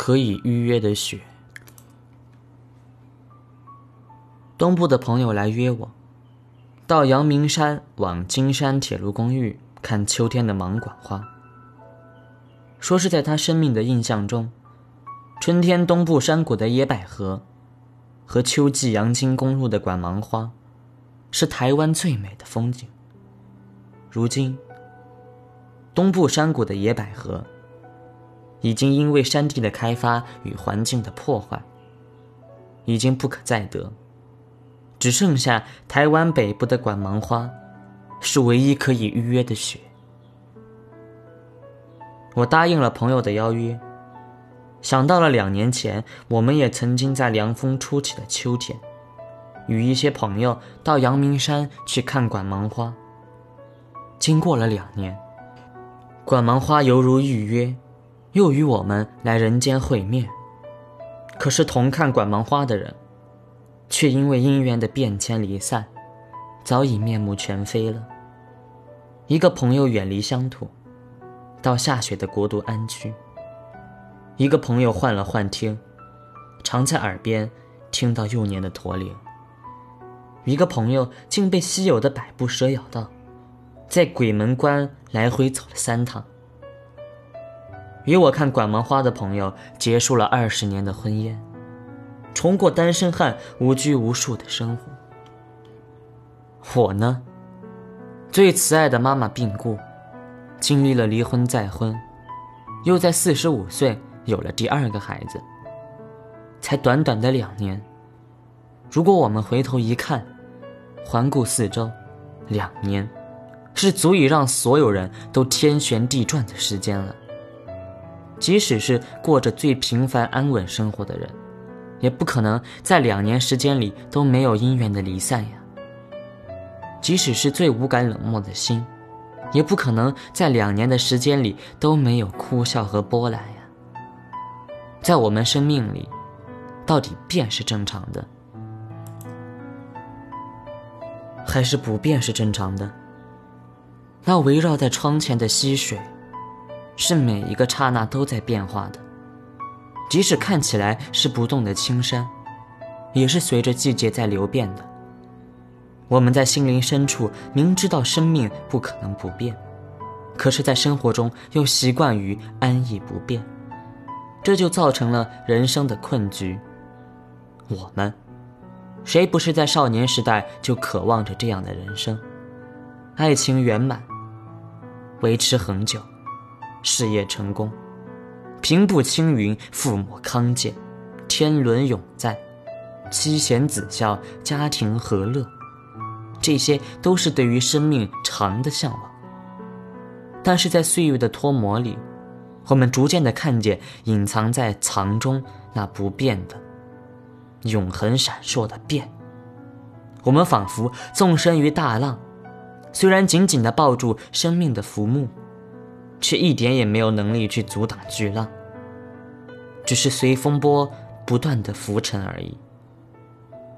可以预约的雪。东部的朋友来约我，到阳明山往金山铁路公寓看秋天的芒管花。说是在他生命的印象中，春天东部山谷的野百合，和秋季阳金公路的管芒花，是台湾最美的风景。如今，东部山谷的野百合，已经因为山地的开发与环境的破坏，已经不可再得，只剩下台湾北部的管芒花，是唯一可以预约的雪。我答应了朋友的邀约，想到了两年前，我们也曾经在凉风初起的秋天，与一些朋友到阳明山去看管芒花。经过了两年，管芒花犹如预约，又与我们来人间会面。可是同看管芒花的人，却因为姻缘的变迁离散，早已面目全非了。一个朋友远离乡土。到下雪的国度安居。一个朋友换了幻听，常在耳边听到幼年的驼铃。一个朋友竟被稀有的百步蛇咬到，在鬼门关来回走了三趟。与我看管芒花的朋友结束了二十年的婚姻，重过单身汉无拘无束的生活。我呢，最慈爱的妈妈病故。经历了离婚再婚，又在四十五岁有了第二个孩子。才短短的两年，如果我们回头一看，环顾四周，两年，是足以让所有人都天旋地转的时间了。即使是过着最平凡安稳生活的人，也不可能在两年时间里都没有姻缘的离散呀。即使是最无感冷漠的心。也不可能在两年的时间里都没有哭笑和波澜呀。在我们生命里，到底变是正常的，还是不变是正常的？那围绕在窗前的溪水，是每一个刹那都在变化的，即使看起来是不动的青山，也是随着季节在流变的。我们在心灵深处明知道生命不可能不变，可是，在生活中又习惯于安逸不变，这就造成了人生的困局。我们，谁不是在少年时代就渴望着这样的人生？爱情圆满，维持恒久，事业成功，平步青云，父母康健，天伦永在，妻贤子孝，家庭和乐。这些都是对于生命长的向往，但是在岁月的脱模里，我们逐渐的看见隐藏在藏中那不变的、永恒闪烁的变。我们仿佛纵身于大浪，虽然紧紧的抱住生命的浮木，却一点也没有能力去阻挡巨浪，只是随风波不断的浮沉而已。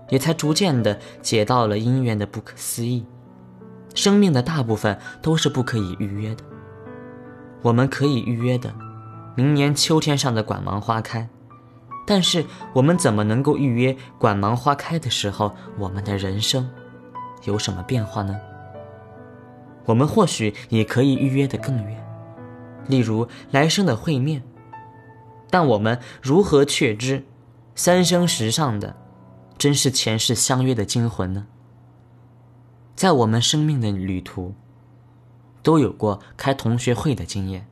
也才逐渐的解到了姻缘的不可思议。生命的大部分都是不可以预约的。我们可以预约的，明年秋天上的管芒花开，但是我们怎么能够预约管芒花开的时候，我们的人生有什么变化呢？我们或许也可以预约的更远，例如来生的会面。但我们如何确知三生石上的？真是前世相约的精魂呢。在我们生命的旅途，都有过开同学会的经验，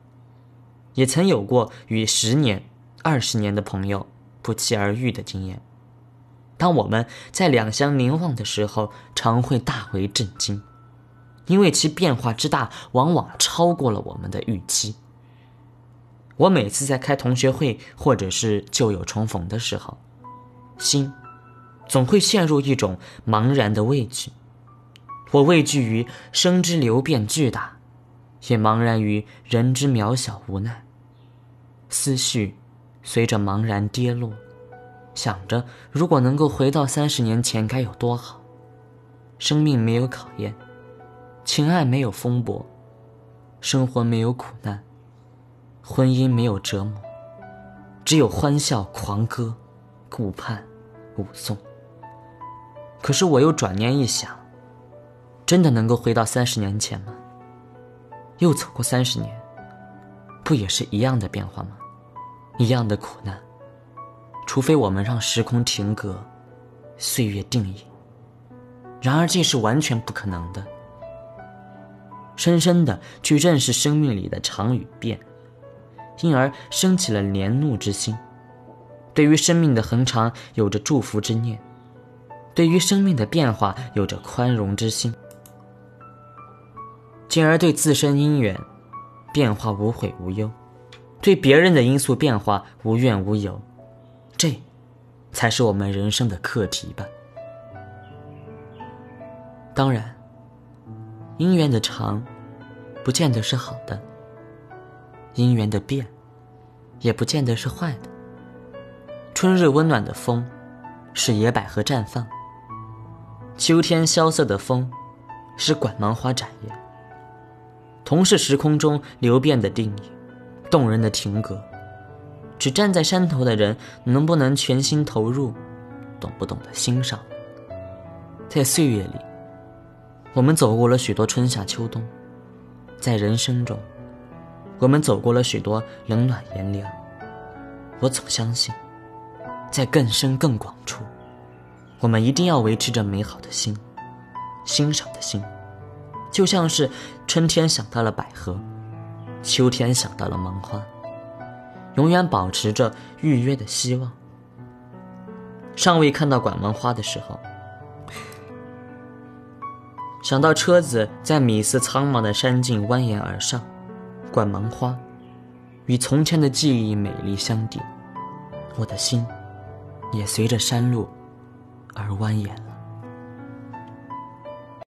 也曾有过与十年、二十年的朋友不期而遇的经验。当我们在两相凝望的时候，常会大为震惊，因为其变化之大，往往超过了我们的预期。我每次在开同学会或者是旧友重逢的时候，心。总会陷入一种茫然的畏惧，我畏惧于生之流变巨大，也茫然于人之渺小无奈。思绪随着茫然跌落，想着如果能够回到三十年前该有多好。生命没有考验，情爱没有风波，生活没有苦难，婚姻没有折磨，只有欢笑、狂歌、顾盼、舞颂。可是我又转念一想，真的能够回到三十年前吗？又走过三十年，不也是一样的变化吗？一样的苦难，除非我们让时空停格，岁月定影。然而这是完全不可能的。深深的去认识生命里的长与变，因而升起了怜怒之心，对于生命的恒长有着祝福之念，对于生命的变化有着宽容之心，进而对自身因缘变化无悔无忧，对别人的因素变化无怨无尤，这，才是我们人生的课题吧。当然。姻缘的长，不见得是好的；姻缘的变，也不见得是坏的。春日温暖的风，是野百合绽放；秋天萧瑟的风，是管芒花展叶。同是时空中流变的定义，动人的停格。只站在山头的人，能不能全心投入，懂不懂得欣赏？在岁月里。我们走过了许多春夏秋冬，在人生中，我们走过了许多冷暖炎凉。我总相信，在更深更广处，我们一定要维持着美好的心、欣赏的心，就像是春天想到了百合，秋天想到了芒花，永远保持着预约的希望。尚未看到管芒花的时候。想到车子在米色苍茫的山径蜿蜒而上，灌芒花与从前的记忆美丽相抵，我的心也随着山路而蜿蜒了。